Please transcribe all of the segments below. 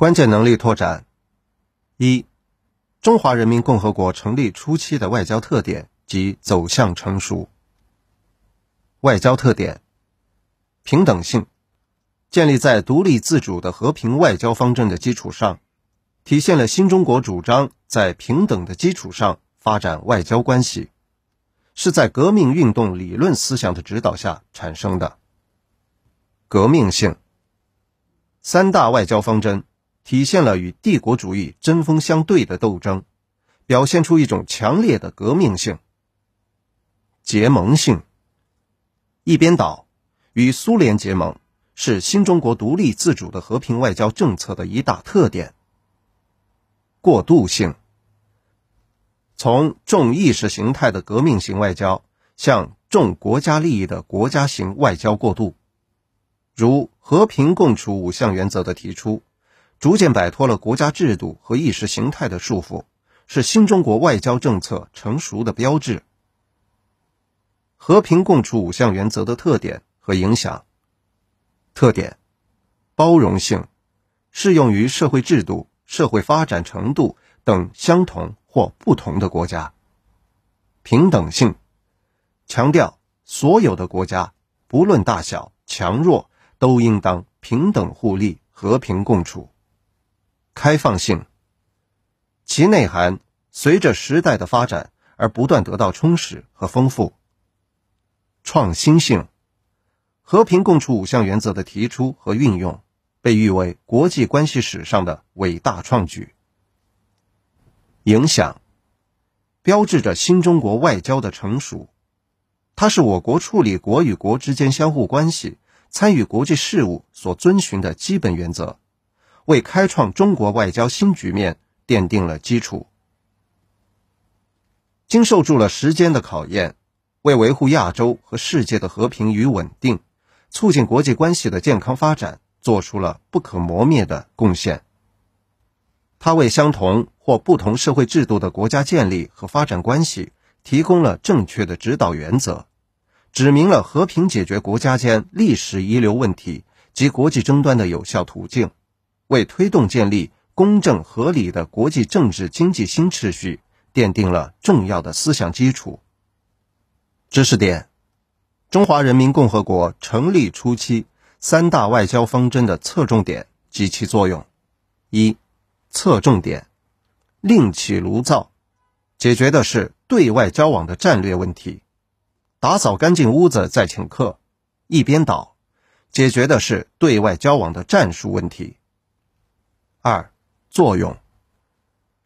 关键能力拓展：一、中华人民共和国成立初期的外交特点及走向成熟。外交特点：平等性，建立在独立自主的和平外交方针的基础上，体现了新中国主张在平等的基础上发展外交关系，是在革命运动理论思想的指导下产生的。革命性，三大外交方针。体现了与帝国主义针锋相对的斗争，表现出一种强烈的革命性。结盟性，一边倒，与苏联结盟是新中国独立自主的和平外交政策的一大特点。过渡性，从重意识形态的革命型外交向重国家利益的国家型外交过渡，如和平共处五项原则的提出。逐渐摆脱了国家制度和意识形态的束缚，是新中国外交政策成熟的标志。和平共处五项原则的特点和影响：特点，包容性，适用于社会制度、社会发展程度等相同或不同的国家；平等性，强调所有的国家不论大小、强弱，都应当平等互利、和平共处。开放性，其内涵随着时代的发展而不断得到充实和丰富。创新性，和平共处五项原则的提出和运用，被誉为国际关系史上的伟大创举。影响，标志着新中国外交的成熟，它是我国处理国与国之间相互关系、参与国际事务所遵循的基本原则。为开创中国外交新局面奠定了基础。经受住了时间的考验，为维护亚洲和世界的和平与稳定，促进国际关系的健康发展，做出了不可磨灭的贡献。它为相同或不同社会制度的国家建立和发展关系提供了正确的指导原则，指明了和平解决国家间历史遗留问题及国际争端的有效途径。为推动建立公正合理的国际政治经济新秩序奠定了重要的思想基础。知识点：中华人民共和国成立初期三大外交方针的侧重点及其作用。一、侧重点：另起炉灶，解决的是对外交往的战略问题；打扫干净屋子再请客，一边倒，解决的是对外交往的战术问题。二、作用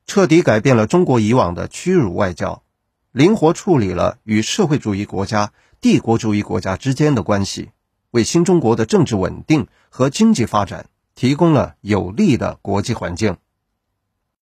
彻底改变了中国以往的屈辱外交，灵活处理了与社会主义国家、帝国主义国家之间的关系，为新中国的政治稳定和经济发展提供了有利的国际环境。